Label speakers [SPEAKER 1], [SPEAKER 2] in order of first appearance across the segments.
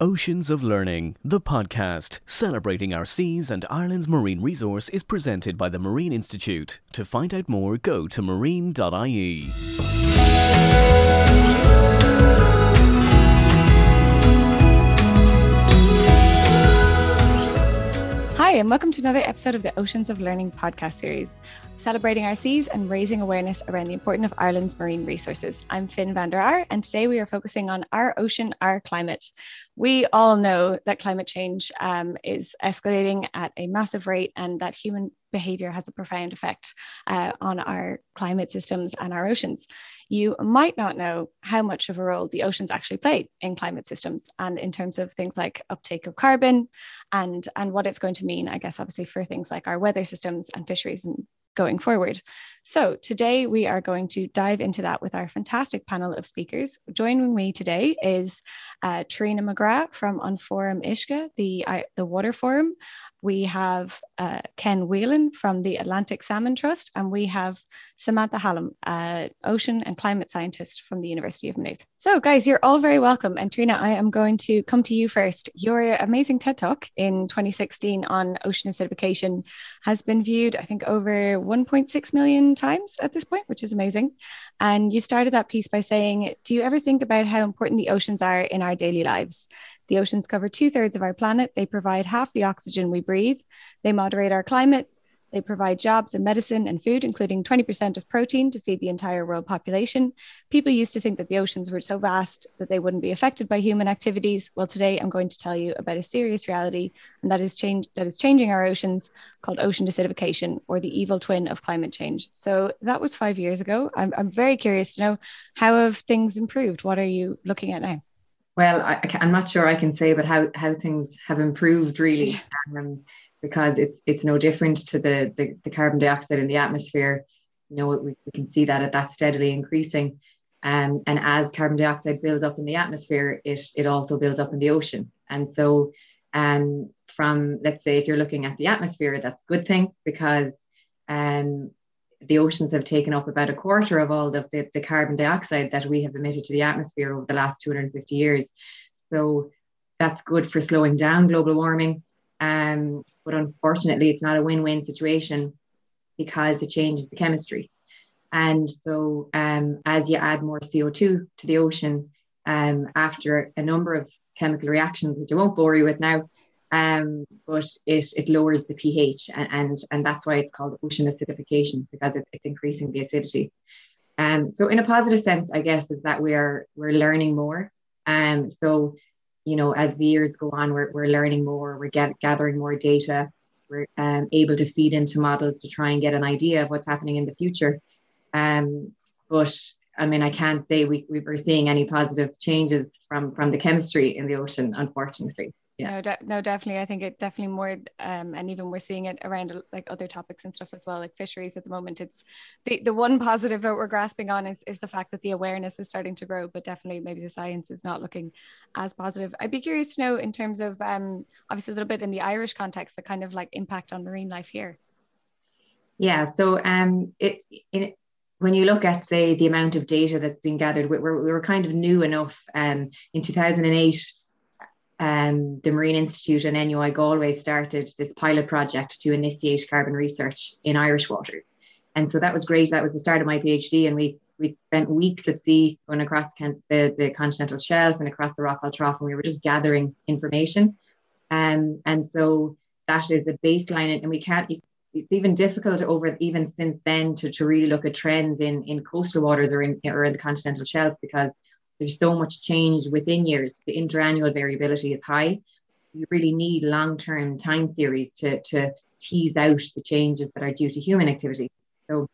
[SPEAKER 1] Oceans of Learning, the podcast celebrating our seas and Ireland's marine resource, is presented by the Marine Institute. To find out more, go to marine.ie.
[SPEAKER 2] Hi, and welcome to another episode of the Oceans of Learning podcast series, celebrating our seas and raising awareness around the importance of Ireland's marine resources. I'm Finn van der Aar, and today we are focusing on our ocean, our climate. We all know that climate change um, is escalating at a massive rate and that human behavior has a profound effect uh, on our climate systems and our oceans you might not know how much of a role the oceans actually play in climate systems and in terms of things like uptake of carbon and, and what it's going to mean, I guess, obviously, for things like our weather systems and fisheries and going forward. So, today we are going to dive into that with our fantastic panel of speakers. Joining me today is uh, Triona McGrath from An Forum Uisce, the, the Water Forum, we have uh, Ken Whelan from the Atlantic Salmon Trust, and we have Samantha Hallam, uh, ocean and climate scientist from the University of Maynooth. So, guys, you're all very welcome. And Triona, I am going to come to you first. Your amazing TED Talk in 2016 on ocean acidification has been viewed, I think, over 1.6 million times at this point, which is amazing. And you started that piece by saying, Do you ever think about how important the oceans are in our daily lives? The oceans cover two thirds of our planet. They provide half the oxygen we breathe. They moderate our climate. They provide jobs and medicine and food, including 20% of protein to feed the entire world population. People used to think that the oceans were so vast that they wouldn't be affected by human activities. Well, today I'm going to tell you about a serious reality, and that is change that is changing our oceans, called ocean acidification, or the evil twin of climate change. So that was five years ago. I'm, I'm very curious to know how have things improved. What are you looking at now?
[SPEAKER 3] Well, I, am not sure I can say, but how how things have improved really, um, because it's it's no different to the, the, the carbon dioxide in the atmosphere. You know, we, we can see that that's steadily increasing, um, and as carbon dioxide builds up in the atmosphere, it it also builds up in the ocean. And so, um, from let's say if you're looking at the atmosphere, that's a good thing because um, the oceans have taken up about a quarter of all of the, the carbon dioxide that we have emitted to the atmosphere over the last 250 years. So that's good for slowing down global warming. Um, but unfortunately, it's not a win win situation because it changes the chemistry. And so, um, as you add more CO2 to the ocean, um, after a number of chemical reactions, which I won't bore you with now, um, but it, it lowers the pH and, and, and that's why it's called ocean acidification because it's, it's increasing the acidity. Um, so in a positive sense, I guess, is that we're we're learning more. Um, so you know, as the years go on, we're, we're learning more, we're get, gathering more data, we're um, able to feed into models to try and get an idea of what's happening in the future. Um, but I mean, I can't say we, we were seeing any positive changes from from the chemistry in the ocean, unfortunately
[SPEAKER 2] yeah. No, de- no definitely i think it definitely more um, and even we're seeing it around like other topics and stuff as well like fisheries at the moment. It's the the one positive that we're grasping on is, is the fact that the awareness is starting to grow but definitely maybe the science is not looking as positive. I'd be curious to know in terms of um, obviously a little bit in the irish context the kind of like impact on marine life here.
[SPEAKER 3] Yeah so um it, it when you look at say the amount of data that's been gathered we were, we were kind of new enough um, in 2008 um, the Marine Institute and NUI Galway started this pilot project to initiate carbon research in Irish waters. And so that was great. That was the start of my PhD. And we we spent weeks at sea going across the, the, continental shelf and across the Rockall Trough, and we were just gathering information. Um, and so that is a baseline, and we can't. It's even difficult over even since then to, to really look at trends in in coastal waters or in or in the continental shelf because there's so much change within years. The interannual variability is high. You really need long-term time series to, to tease out the changes that are due to human activity. So,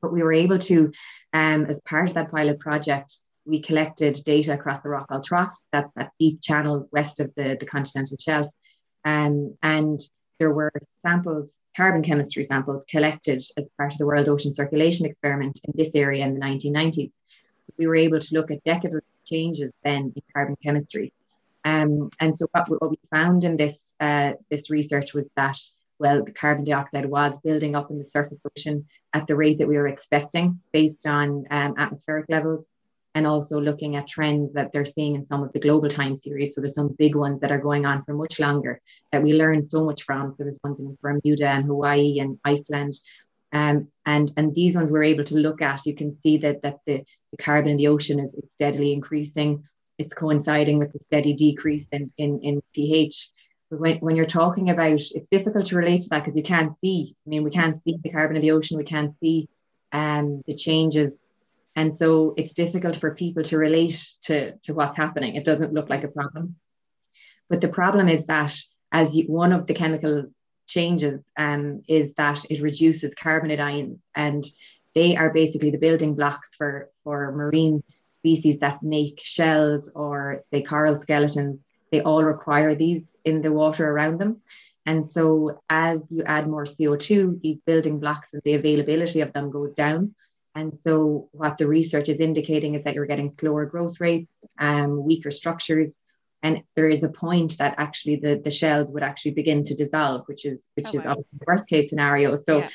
[SPEAKER 3] but we were able to, um, as part of that pilot project, we collected data across the Rockall Troughs. That's that deep channel west of the, the continental shelf. Um, and there were samples, carbon chemistry samples, collected as part of the World Ocean Circulation Experiment in this area in the 1990s we were able to look at decadal changes then in carbon chemistry. Um, and so what, what we found in this uh, this research was that well, the carbon dioxide was building up in the surface ocean at the rate that we were expecting based on um, atmospheric levels. and also looking at trends that they're seeing in some of the global time series. So there's some big ones that are going on for much longer that we learn so much from. So there's ones in Bermuda and Hawaii and Iceland. Um, and and these ones we're able to look at. You can see that that the, the carbon in the ocean is, is steadily increasing. It's coinciding with the steady decrease in, in, in pH. But when, when you're talking about it's difficult to relate to that because you can't see. I mean, we can't see the carbon in the ocean, we can't see um, the changes and so it's difficult for people to relate to, to what's happening. It doesn't look like a problem. But the problem is that as you, one of the chemical changes um, is that it reduces carbonate ions, and they are basically the building blocks for, for marine species that make shells or, say, coral skeletons. They all require these in the water around them. And so, as you add more CO2, these building blocks and the availability of them goes down. And so, what the research is indicating is that you're getting slower growth rates, um, weaker structures, and there is a point that actually the, the shells would actually begin to dissolve, which is which oh, is wow. obviously the worst case scenario. So, yeah.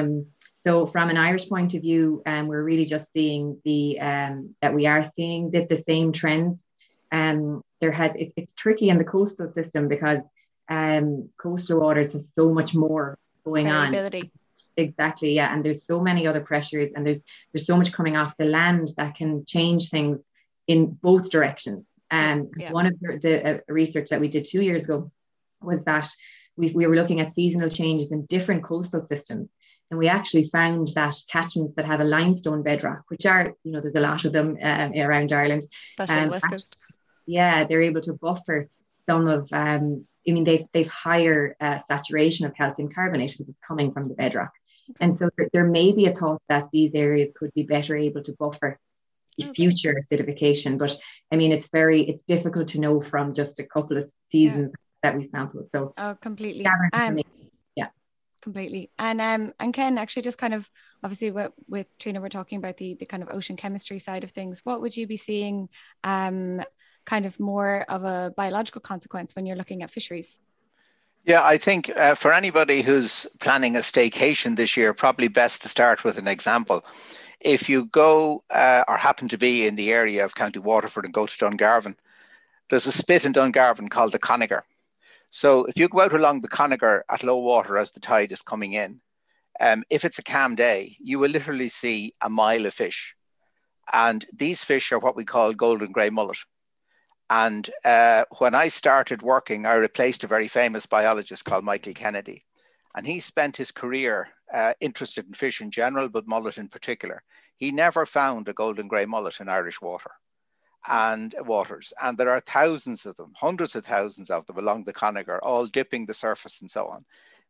[SPEAKER 3] um, so from an Irish point of view, um, we're really just seeing the um, that we are seeing that the same trends. Um, there has it, it's tricky in the coastal system because um, coastal waters have so much more going on exactly yeah and there's so many other pressures and there's there's so much coming off the land that can change things in both directions um, yeah. one of the, the uh, research that we did two years ago was that we, we were looking at seasonal changes in different coastal systems and we actually found that catchments that have a limestone bedrock which are you know there's a lot of them um, around ireland
[SPEAKER 2] especially um, West Coast.
[SPEAKER 3] yeah they're able to buffer some of um, I mean, they've, they've higher uh, saturation of calcium carbonate because it's coming from the bedrock. And so there, there, may be a thought that these areas could be better able to buffer okay. future acidification. But I mean, it's very, it's difficult to know from just a couple of seasons yeah. that we sampled. So
[SPEAKER 2] oh, completely. Um,
[SPEAKER 3] yeah.
[SPEAKER 2] Completely. And um and Ken, actually just kind of obviously with, with Triona, we're talking about the the kind of ocean chemistry side of things. What would you be seeing um kind of more of a biological consequence when you're looking at fisheries?
[SPEAKER 4] Yeah, I think uh, for anybody who's planning a staycation this year, probably best to start with an example. If you go uh, or happen to be in the area of County Waterford and go to Dungarvan, there's a spit in Dungarvan called the Cunnigar. So if you go out along the Cunnigar at low water as the tide is coming in, um, if it's a calm day, you will literally see a mile of fish. And these fish are what we call golden grey mullet. And uh, when I started working, I replaced a very famous biologist called Michael Kennedy. And he spent his career uh, interested in fish in general, but mullet in particular. He never found a golden grey mullet in Irish water and waters. And there are thousands of them, hundreds of thousands of them along the Cunnigar, all dipping the surface and so on.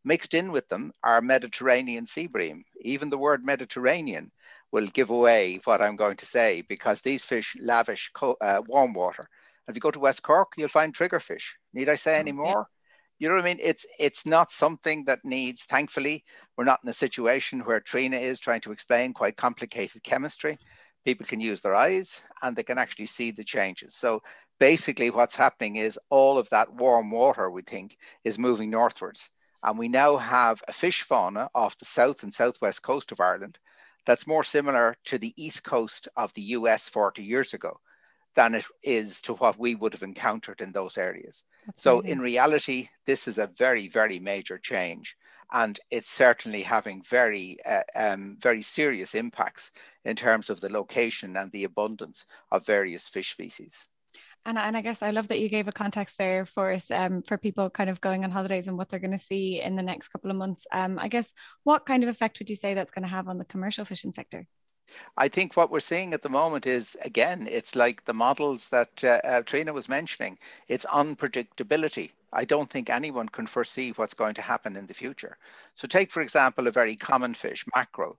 [SPEAKER 4] Mixed in with them are Mediterranean sea bream. Even the word Mediterranean will give away what I'm going to say because these fish lavish co- uh, warm water if you go to West Cork, you'll find triggerfish. Need I say any more? You know what I mean? It's it's not something that needs. Thankfully, we're not in a situation where Triona is trying to explain quite complicated chemistry. People can use their eyes and they can actually see the changes. So basically, what's happening is all of that warm water we think is moving northwards, and we now have a fish fauna off the south and southwest coast of Ireland that's more similar to the east coast of the US 40 years ago than it is to what we would have encountered in those areas. That's so, amazing. in reality, this is a very, very major change. And it's certainly having very, uh, um, very serious impacts in terms of the location and the abundance of various fish species.
[SPEAKER 2] And, and I guess I love that you gave a context there for us um, for people kind of going on holidays and what they're going to see in the next couple of months. Um, I guess what kind of effect would you say that's going to have on the commercial fishing sector?
[SPEAKER 4] I think what we're seeing at the moment is, again, it's like the models that uh, uh, Triona was mentioning. It's unpredictability. I don't think anyone can foresee what's going to happen in the future. So, take, for example, a very common fish, mackerel.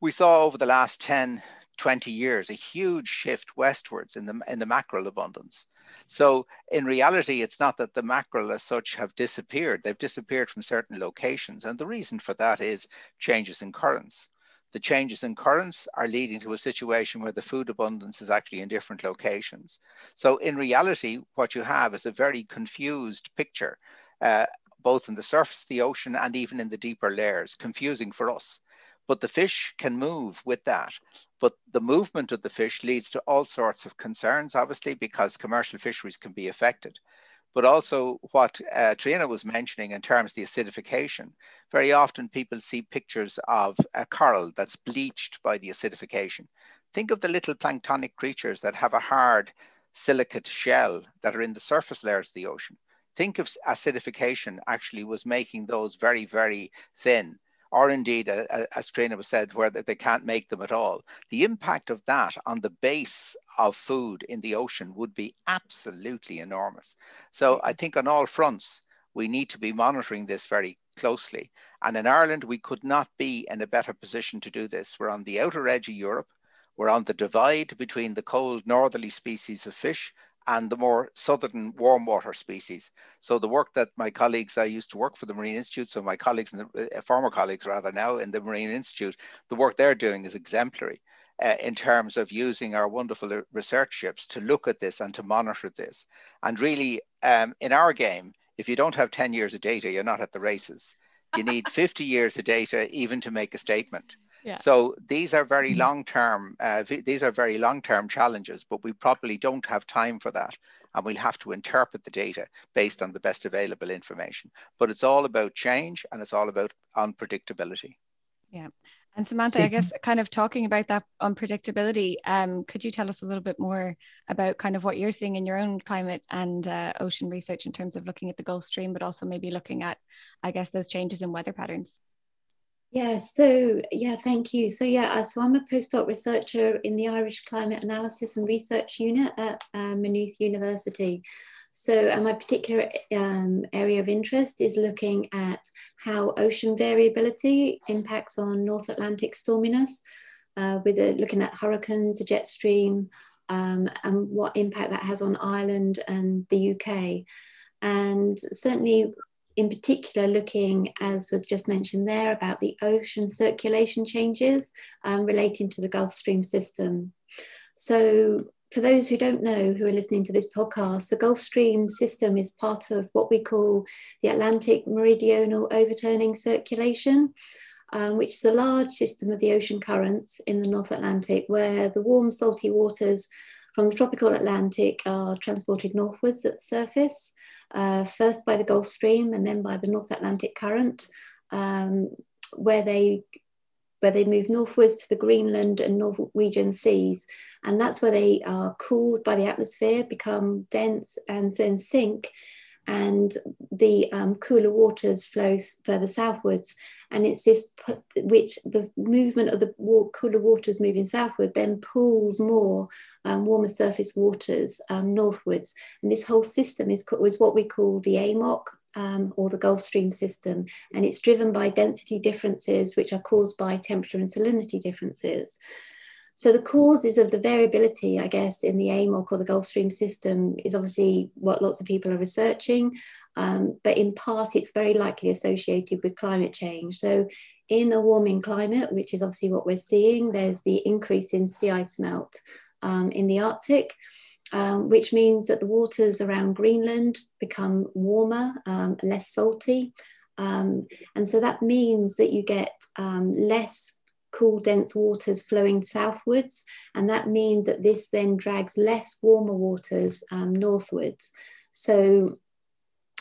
[SPEAKER 4] We saw over the last 10, 20 years a huge shift westwards in the, in the mackerel abundance. So, in reality, it's not that the mackerel as such have disappeared, they've disappeared from certain locations. And the reason for that is changes in currents the changes in currents are leading to a situation where the food abundance is actually in different locations. So in reality, what you have is a very confused picture, uh, both in the surface, the ocean, and even in the deeper layers, confusing for us. But the fish can move with that. But the movement of the fish leads to all sorts of concerns, obviously, because commercial fisheries can be affected but also what uh, Triona was mentioning in terms of the acidification. Very often people see pictures of a coral that's bleached by the acidification. Think of the little planktonic creatures that have a hard silicate shell that are in the surface layers of the ocean. Think of acidification actually was making those very, very thin or indeed, as Triona was said, where they can't make them at all. The impact of that on the base of food in the ocean would be absolutely enormous. So I think on all fronts, we need to be monitoring this very closely. And in Ireland, we could not be in a better position to do this. We're on the outer edge of Europe. We're on the divide between the cold northerly species of fish and the more southern warm water species. So the work that my colleagues, I used to work for the Marine Institute, so my colleagues, and uh, former colleagues rather now in the Marine Institute, the work they're doing is exemplary. Uh, in terms of using our wonderful research ships to look at this and to monitor this. And really, um, in our game, if you don't have 10 years of data, you're not at the races. You need 50 years of data even to make a statement. Yeah. So these are very mm-hmm. long term. Uh, these are very long term challenges, but we probably don't have time for that, and we'll have to interpret the data based on the best available information. But it's all about change, and it's all about unpredictability.
[SPEAKER 2] Yeah. And Samantha, I guess kind of talking about that unpredictability, um, could you tell us a little bit more about kind of what you're seeing in your own climate and uh, ocean research in terms of looking at the Gulf Stream, but also maybe looking at, I guess, those changes in weather patterns?
[SPEAKER 5] Yeah, so yeah, thank you. So yeah, uh, so I'm a postdoc researcher in the Irish Climate Analysis and Research Unit at uh, Maynooth University. So my particular um, area of interest is looking at how ocean variability impacts on North Atlantic storminess, uh, with a, looking at hurricanes, the jet stream, um, and what impact that has on Ireland and the UK. And certainly in particular looking, as was just mentioned there, about the ocean circulation changes um, relating to the Gulf Stream system. So for those who don't know, who are listening to this podcast, the Gulf Stream system is part of what we call the Atlantic Meridional Overturning Circulation, um, which is a large system of the ocean currents in the North Atlantic, where the warm, salty waters from the tropical Atlantic are transported northwards at surface, uh, first by the Gulf Stream and then by the North Atlantic Current, um, where they where they move northwards to the Greenland and Norwegian seas. And that's where they are cooled by the atmosphere, become dense, and then sink and the um, cooler waters flow further southwards. And it's this which the movement of the cooler waters moving southward then pulls more um, warmer surface waters um, northwards. And this whole system is, is what we call the AMOC. Um, or the Gulf Stream system, and it's driven by density differences, which are caused by temperature and salinity differences. So the causes of the variability, I guess, in the AMOC or the Gulf Stream system is obviously what lots of people are researching, um, but in part it's very likely associated with climate change. So in a warming climate, which is obviously what we're seeing, there's the increase in sea ice melt um, in the Arctic. Um, which means that the waters around Greenland become warmer, um, less salty. Um, and so that means that you get um, less cool, dense waters flowing southwards. And that means that this then drags less warmer waters um, northwards. So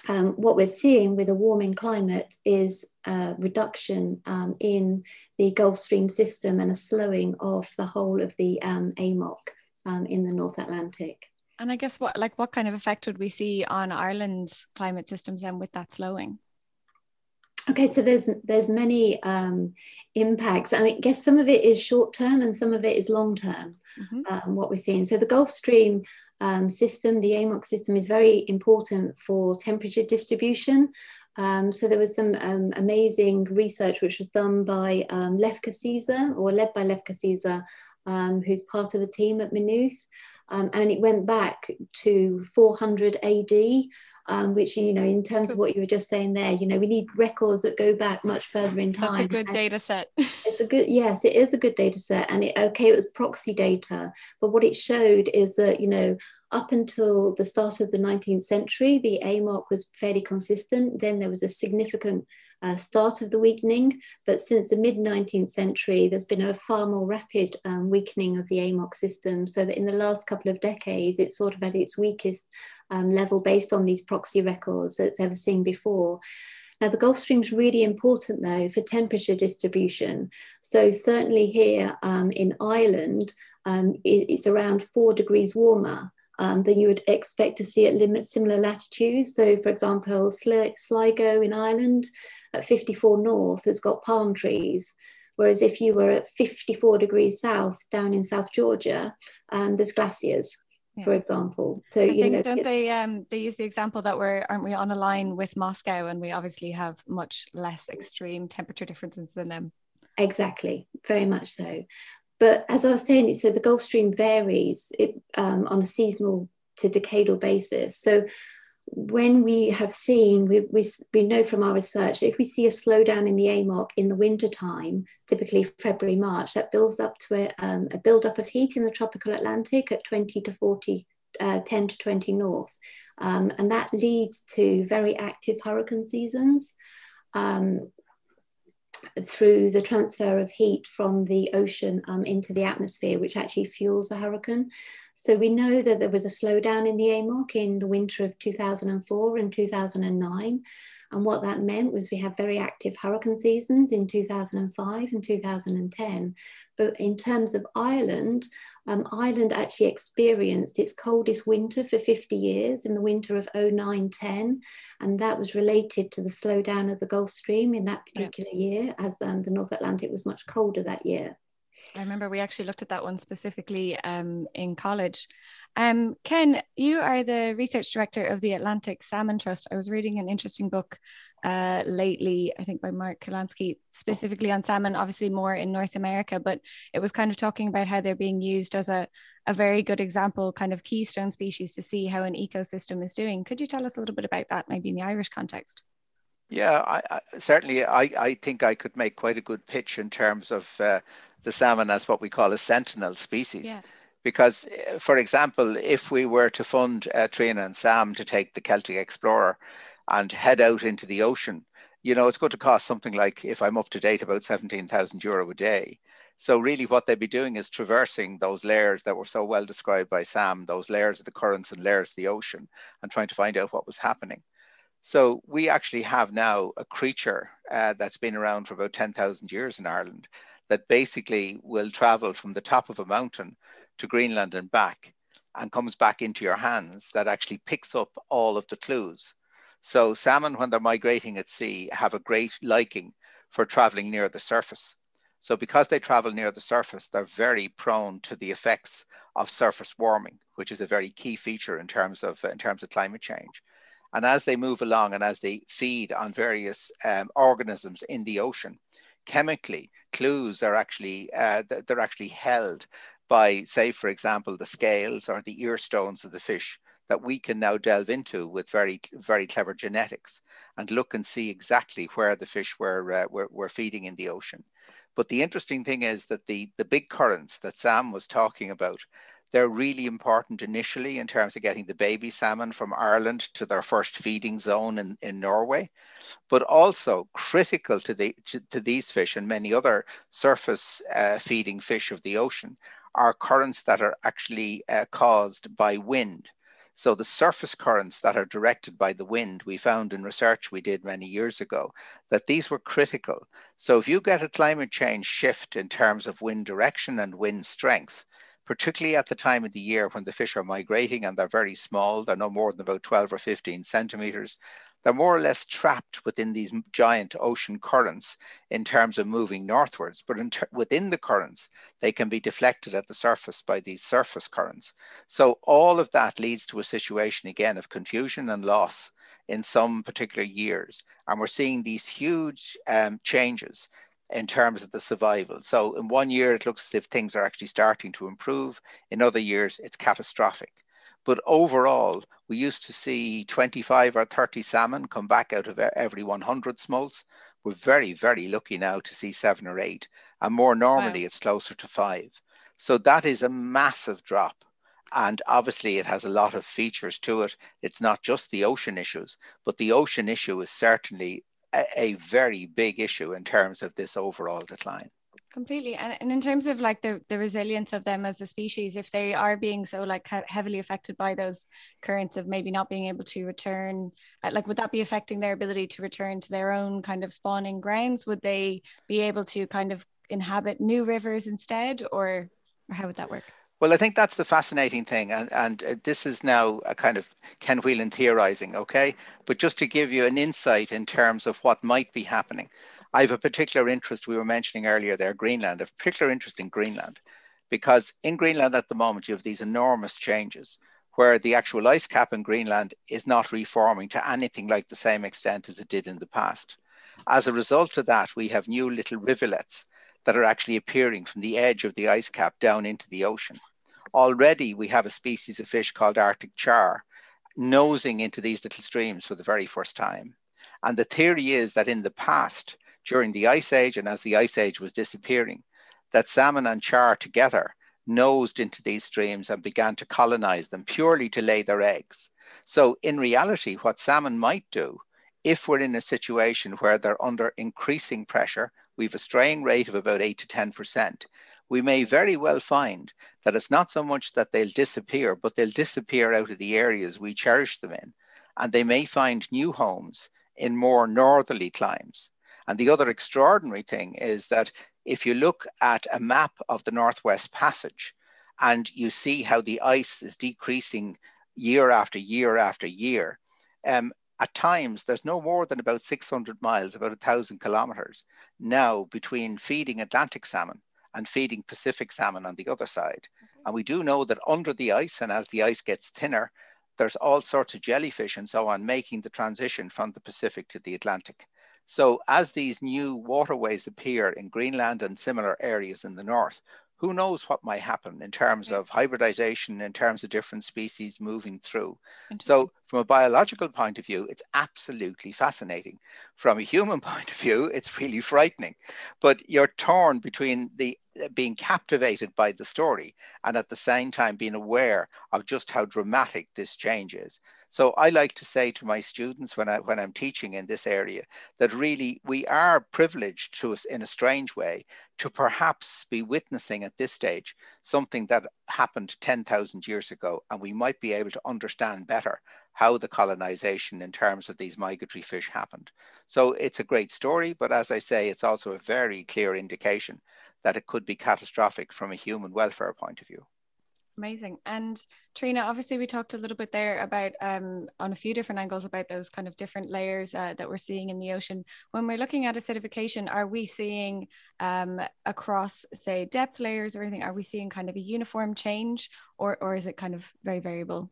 [SPEAKER 5] um, what we're seeing with a warming climate is a reduction um, in the Gulf Stream system and a slowing of the whole of the um, AMOC um, in the North Atlantic.
[SPEAKER 2] And I guess what like what kind of effect would we see on Ireland's climate systems then with that slowing?
[SPEAKER 5] Okay, so there's there's many um, impacts. I mean, I guess some of it is short term and some of it is long term. Mm-hmm. Um, what we're seeing. So the Gulf Stream um, system, the AMOC system, is very important for temperature distribution. Um, so there was some um, amazing research which was done by um, Levke Caesar or led by Levke Caesar, who's part of the team at Maynooth. um, and it went back to 400 AD, um, which you know, in terms of what you were just saying there, you know, we need records that go back much further in time.
[SPEAKER 2] That's a good and data set.
[SPEAKER 5] it's a good, yes, it is a good data set, and it okay, it was proxy data, but what it showed is that you know, up until the start of the 19th century, the AMOC was fairly consistent. Then there was a significant uh, start of the weakening, but since the mid 19th century, there's been a far more rapid um, weakening of the AMOC system. So that in the last couple of decades, it's sort of at its weakest um, level based on these proxy records that it's ever seen before. Now, the Gulf Stream is really important though for temperature distribution. So, certainly here um, in Ireland, um, it, it's around four degrees warmer um, than you would expect to see at similar latitudes. So, for example, Sligo in Ireland at 54 north has got palm trees. Whereas if you were at 54 degrees south down in South Georgia, um, there's glaciers, yeah. for example. So
[SPEAKER 2] I
[SPEAKER 5] you
[SPEAKER 2] think,
[SPEAKER 5] know,
[SPEAKER 2] don't they um, they use the example that we're aren't we on a line with Moscow and we obviously have much less extreme temperature differences than them.
[SPEAKER 5] Exactly, very much so. But as I was saying, so the Gulf Stream varies it, um, on a seasonal to decadal basis. So when we have seen, we, we, we know from our research, if we see a slowdown in the AMOC in the winter time, typically February, March, that builds up to a, um, a buildup of heat in the tropical Atlantic at 20 to 40, uh, 10 to 20 north. Um, and that leads to very active hurricane seasons. Um, through the transfer of heat from the ocean um, into the atmosphere, which actually fuels the hurricane. So we know that there was a slowdown in the AMOC in the winter of 2004 and 2009. And what that meant was we had very active hurricane seasons in 2005 and 2010. But in terms of Ireland, um, Ireland actually experienced its coldest winter for 50 years in the winter of 0910. And that was related to the slowdown of the Gulf Stream in that particular yeah. year, as um, the North Atlantic was much colder that year.
[SPEAKER 2] I remember we actually looked at that one specifically um, in college. Um, Ken, you are the research director of the Atlantic Salmon Trust. I was reading an interesting book uh, lately, I think by Mark Kurlansky, specifically on salmon, obviously more in North America, but it was kind of talking about how they're being used as a, a very good example, kind of keystone species to see how an ecosystem is doing. Could you tell us a little bit about that, maybe in the Irish context?
[SPEAKER 4] Yeah, I, I, certainly. I, I think I could make quite a good pitch in terms of uh, the salmon as what we call a sentinel species. Yeah. Because, uh, for example, if we were to fund uh, Trina and Sam to take the Celtic Explorer and head out into the ocean, you know, it's going to cost something like, if I'm up to date, about 17,000 euro a day. So really what they'd be doing is traversing those layers that were so well described by Sam, those layers of the currents and layers of the ocean and trying to find out what was happening. So we actually have now a creature uh, that's been around for about 10,000 years in Ireland that basically will travel from the top of a mountain to Greenland and back and comes back into your hands that actually picks up all of the clues. So salmon, when they're migrating at sea, have a great liking for traveling near the surface. So because they travel near the surface, they're very prone to the effects of surface warming, which is a very key feature in terms of in terms of climate change. And as they move along and as they feed on various um, organisms in the ocean, chemically clues are actually uh, they're actually held by say for example the scales or the ear stones of the fish that we can now delve into with very very clever genetics and look and see exactly where the fish were, uh, were, were feeding in the ocean. But the interesting thing is that the the big currents that sam was talking about they're really important initially in terms of getting the baby salmon from Ireland to their first feeding zone in, in Norway, but also critical to, the, to, to these fish and many other surface uh, feeding fish of the ocean are currents that are actually uh, caused by wind. So the surface currents that are directed by the wind, we found in research we did many years ago that these were critical. So if you get a climate change shift in terms of wind direction and wind strength, particularly at the time of the year when the fish are migrating and they're very small, they're no more than about 12 or 15 centimeters. They're more or less trapped within these giant ocean currents in terms of moving northwards, but ter- within the currents, they can be deflected at the surface by these surface currents. So all of that leads to a situation again of confusion and loss in some particular years. And we're seeing these huge um, changes in terms of the survival. So in one year, it looks as if things are actually starting to improve. In other years, it's catastrophic. But overall, we used to see 25 or 30 salmon come back out of every 100 smolts. We're very, very lucky now to see seven or eight. And more normally, wow. it's closer to five. So that is a massive drop. And obviously, it has a lot of features to it. It's not just the ocean issues, but the ocean issue is certainly a, a very big issue in terms of this overall decline.
[SPEAKER 2] Completely. And, and in terms of like the, the resilience of them as a species if they are being so like heavily affected by those currents of maybe not being able to return uh, like would that be affecting their ability to return to their own kind of spawning grounds? Would they be able to kind of inhabit new rivers instead or, or how would that work
[SPEAKER 4] well, I think that's the fascinating thing, and and uh, this is now a kind of Ken Whelan theorizing, okay? But just to give you an insight in terms of what might be happening, I have a particular interest. We were mentioning earlier there, Greenland, a particular interest in Greenland, because in Greenland at the moment you have these enormous changes where the actual ice cap in Greenland is not reforming to anything like the same extent as it did in the past. As a result of that, we have new little rivulets that are actually appearing from the edge of the ice cap down into the ocean. Already, we have a species of fish called Arctic char nosing into these little streams for the very first time. And the theory is that in the past, during the Ice Age and as the Ice Age was disappearing, that salmon and char together nosed into these streams and began to colonize them purely to lay their eggs. So, in reality, what salmon might do, if we're in a situation where they're under increasing pressure, we've a straying rate of about 8 to 10%, we may very well find that it's not so much that they'll disappear, but they'll disappear out of the areas we cherish them in. And they may find new homes in more northerly climes. And the other extraordinary thing is that if you look at a map of the Northwest Passage and you see how the ice is decreasing year after year after year, um, at times there's no more than about 600 miles, about 1,000 kilometers now between feeding Atlantic salmon and feeding Pacific salmon on the other side. And we do know that under the ice, and as the ice gets thinner, there's all sorts of jellyfish and so on making the transition from the Pacific to the Atlantic. So as these new waterways appear in Greenland and similar areas in the north, who knows what might happen in terms of hybridization, in terms of different species moving through. So, from a biological point of view, it's absolutely fascinating. From a human point of view, it's really frightening. But you're torn between the uh, being captivated by the story and at the same time being aware of just how dramatic this change is. So I like to say to my students when I when I'm teaching in this area that really we are privileged to us in a strange way to perhaps be witnessing at this stage something that happened 10,000 years ago and we might be able to understand better how the colonization in terms of these migratory fish happened. So it's a great story, but as I say, it's also a very clear indication that it could be catastrophic from a human welfare point of view.
[SPEAKER 2] Amazing. And Triona, obviously, we talked a little bit there about um, on a few different angles about those kind of different layers uh, that we're seeing in the ocean. When we're looking at acidification, are we seeing um, across, say, depth layers or anything? Are we seeing kind of a uniform change, or or is it kind of very variable?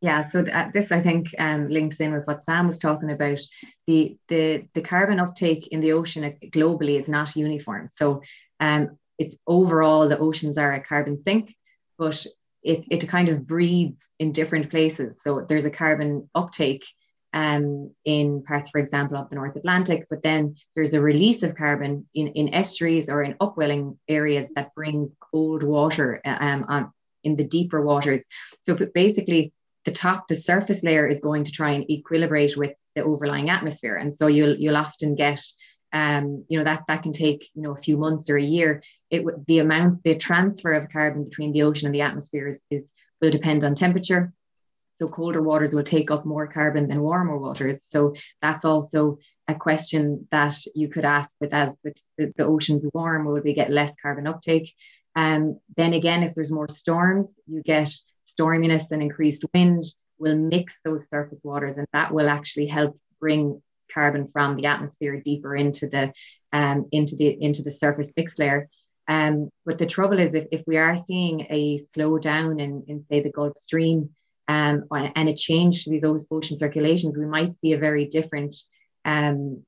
[SPEAKER 3] Yeah, so th- uh, this I think um, links in with what Sam was talking about. The the the carbon uptake in the ocean uh, globally is not uniform. So um, it's overall the oceans are a carbon sink but it, it kind of breeds in different places. So there's a carbon uptake um, in parts, for example, of the North Atlantic, but then there's a release of carbon in, in estuaries or in upwelling areas that brings cold water um, on, in the deeper waters. So basically, the top, the surface layer is going to try and equilibrate with the overlying atmosphere, and so you'll you'll often get um, you know that that can take you know a few months or a year. It the amount the transfer of carbon between the ocean and the atmosphere is, is will depend on temperature. So colder waters will take up more carbon than warmer waters. So that's also a question that you could ask. But as the, the, the ocean's warm, will we get less carbon uptake? And um, then again, if there's more storms, you get storminess and increased wind will mix those surface waters, and that will actually help bring carbon from the atmosphere deeper into the um, into the into the surface mixed layer. Um, but the trouble is if, if we are seeing a slowdown in, in say the Gulf Stream um, and a change to these ocean circulations, we might see a very different um,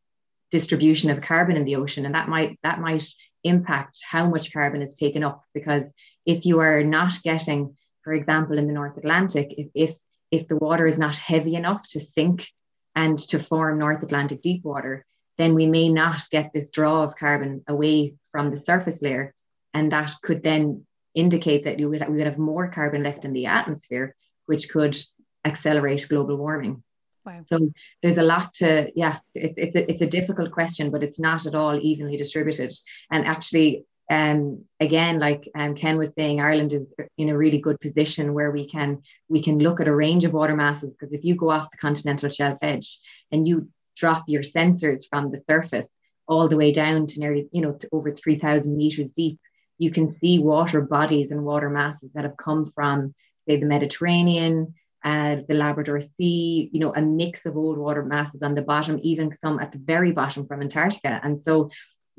[SPEAKER 3] distribution of carbon in the ocean, and that might that might impact how much carbon is taken up. Because if you are not getting, for example, in the North Atlantic, if if if the water is not heavy enough to sink and to form North Atlantic deep water, then we may not get this draw of carbon away from the surface layer. And that could then indicate that you would, we would have more carbon left in the atmosphere, which could accelerate global warming. Wow. So there's a lot to, yeah, it's, it's, a, it's a difficult question, but it's not at all evenly distributed. And actually, um, again, like um, Ken was saying, Ireland is in a really good position where we can we can look at a range of water masses. Because if you go off the continental shelf edge and you drop your sensors from the surface all the way down to nearly, you know, to over 3,000 meters deep, you can see water bodies and water masses that have come from, say, the Mediterranean, uh, the Labrador Sea, you know, a mix of old water masses on the bottom, even some at the very bottom from Antarctica. And so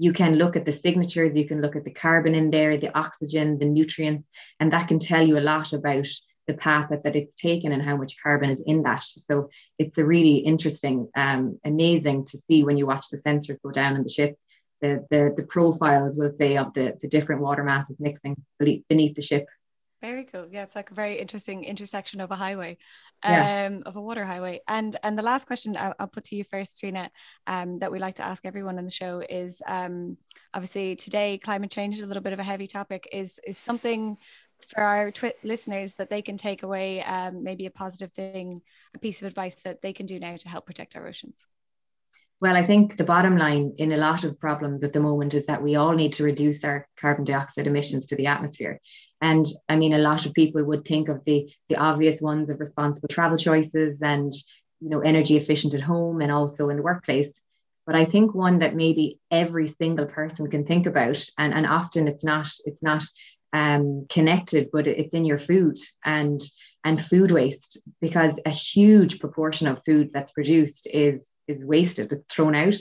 [SPEAKER 3] you can look at the signatures, you can look at the carbon in there, the oxygen, the nutrients, and that can tell you a lot about the path that, that it's taken and how much carbon is in that. So it's a really interesting, um, amazing to see when you watch the sensors go down in the ship, the, the, the profiles, we'll say, of the, the different water masses mixing beneath the ship.
[SPEAKER 2] Very cool. Yeah, it's like a very interesting intersection of a highway, um, yeah. of a water highway. And and the last question I'll, I'll put to you first, Triona, um, that we like to ask everyone on the show is um, obviously today climate change is a little bit of a heavy topic. Is is something for our twi- listeners that they can take away, um, maybe a positive thing, a piece of advice that they can do now to help protect our oceans?
[SPEAKER 3] Well, I think the bottom line in a lot of problems at the moment is that we all need to reduce our carbon dioxide emissions to the atmosphere. And I mean, a lot of people would think of the, the obvious ones of responsible travel choices and you know energy efficient at home and also in the workplace. But I think one that maybe every single person can think about, and, and often it's not it's not um, connected, but it's in your food and and food waste because a huge proportion of food that's produced is is wasted. It's thrown out.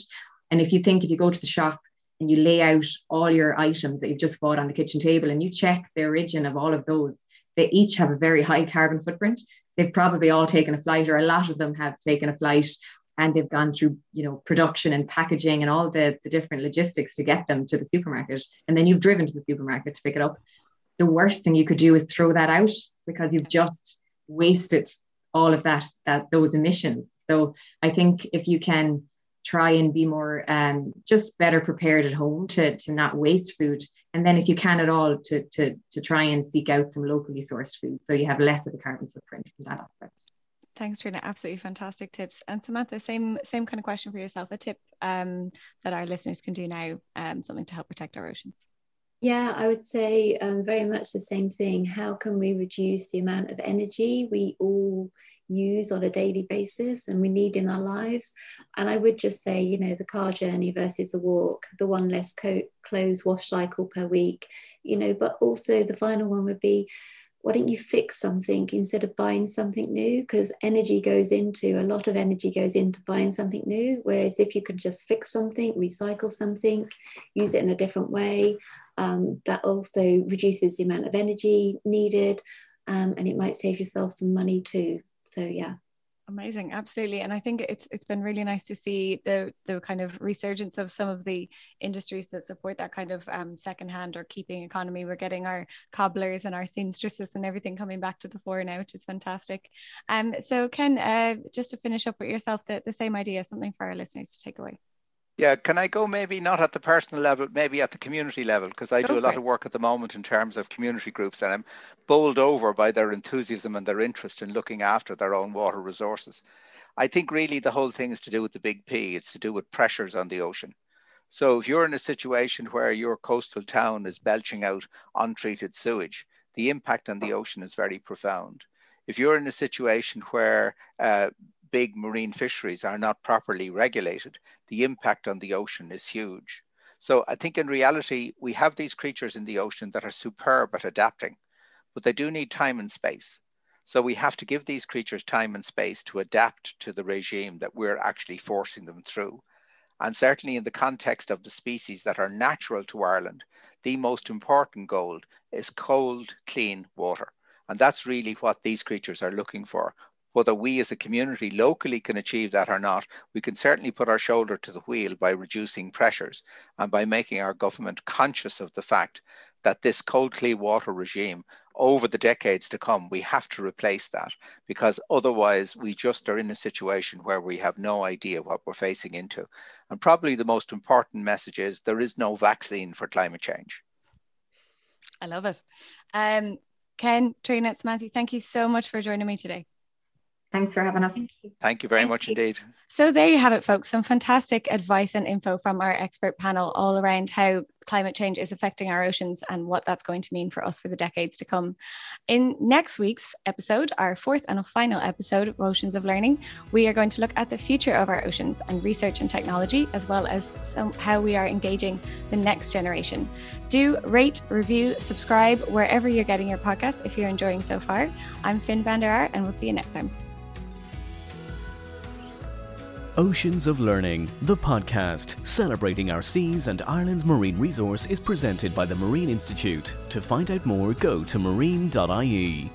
[SPEAKER 3] And if you think if you go to the shop and you lay out all your items that you've just bought on the kitchen table and you check the origin of all of those, they each have a very high carbon footprint. They've probably all taken a flight, or a lot of them have taken a flight and they've gone through you know production and packaging and all the, the different logistics to get them to the supermarket and then you've driven to the supermarket to pick it up the worst thing you could do is throw that out because you've just wasted all of that that those emissions so i think if you can try and be more um, just better prepared at home to, to not waste food and then if you can at all to, to, to try and seek out some locally sourced food so you have less of a carbon footprint from that aspect
[SPEAKER 2] Thanks, Triona. Absolutely fantastic tips. And Samantha, same same kind of question for yourself. A tip um, that our listeners can do now, um, something to help protect our oceans.
[SPEAKER 5] Yeah, I would say um, very much the same thing. How can we reduce the amount of energy we all use on a daily basis and we need in our lives. And I would just say, you know, the car journey versus a walk, the one less coat, clothes wash cycle per week, you know, but also the final one would be why don't you fix something instead of buying something new? Because energy goes into a lot of energy goes into buying something new. Whereas if you could just fix something, recycle something, use it in a different way, um, that also reduces the amount of energy needed um, and it might save yourself some money too. So yeah.
[SPEAKER 2] Amazing. Absolutely. And i think it's it's been really nice to see the the kind of resurgence of some of the industries that support that kind of um, secondhand or keeping economy. We're getting our cobblers and our seamstresses and everything coming back to the fore now which is fantastic. Um so ken uh, just to finish up with yourself the, the same idea something for our listeners to take away
[SPEAKER 4] yeah, can I go maybe not at the personal level, maybe at the community level? Because I do a lot of work at the moment in terms of community groups, and I'm bowled over by their enthusiasm and their interest in looking after their own water resources. I think really the whole thing is to do with the big P, it's to do with pressures on the ocean. So if you're in a situation where your coastal town is belching out untreated sewage, the impact on the ocean is very profound. If you're in a situation where uh, big marine fisheries are not properly regulated, the impact on the ocean is huge. So I think in reality, we have these creatures in the ocean that are superb at adapting, but they do need time and space. So we have to give these creatures time and space to adapt to the regime that we're actually forcing them through. And certainly in the context of the species that are natural to Ireland, the most important goal is cold, clean water. And that's really what these creatures are looking for Whether we as a community locally can achieve that or not, we can certainly put our shoulder to the wheel by reducing pressures and by making our government conscious of the fact that this cold clean water regime over the decades to come, we have to replace that because otherwise we just are in a situation where we have no idea what we're facing into. And probably the most important message is there is no vaccine for climate change.
[SPEAKER 2] I love it. Um, Ken, Triona, Samantha, thank you so much for joining me today.
[SPEAKER 3] Thanks for having us.
[SPEAKER 4] Thank you, Thank you very Thank much you. indeed.
[SPEAKER 2] So, there you have it, folks. Some fantastic advice and info from our expert panel all around how climate change is affecting our oceans and what that's going to mean for us for the decades to come. In next week's episode, our fourth and final episode of Oceans of Learning, we are going to look at the future of our oceans and research and technology, as well as some, how we are engaging the next generation. Do rate, review, subscribe wherever you're getting your podcast if you're enjoying so far. I'm Finn van der Aar, and we'll see you next time.
[SPEAKER 1] Oceans of Learning, the podcast celebrating our seas and Ireland's marine resource, is presented by the Marine Institute. To find out more, go to marine.ie.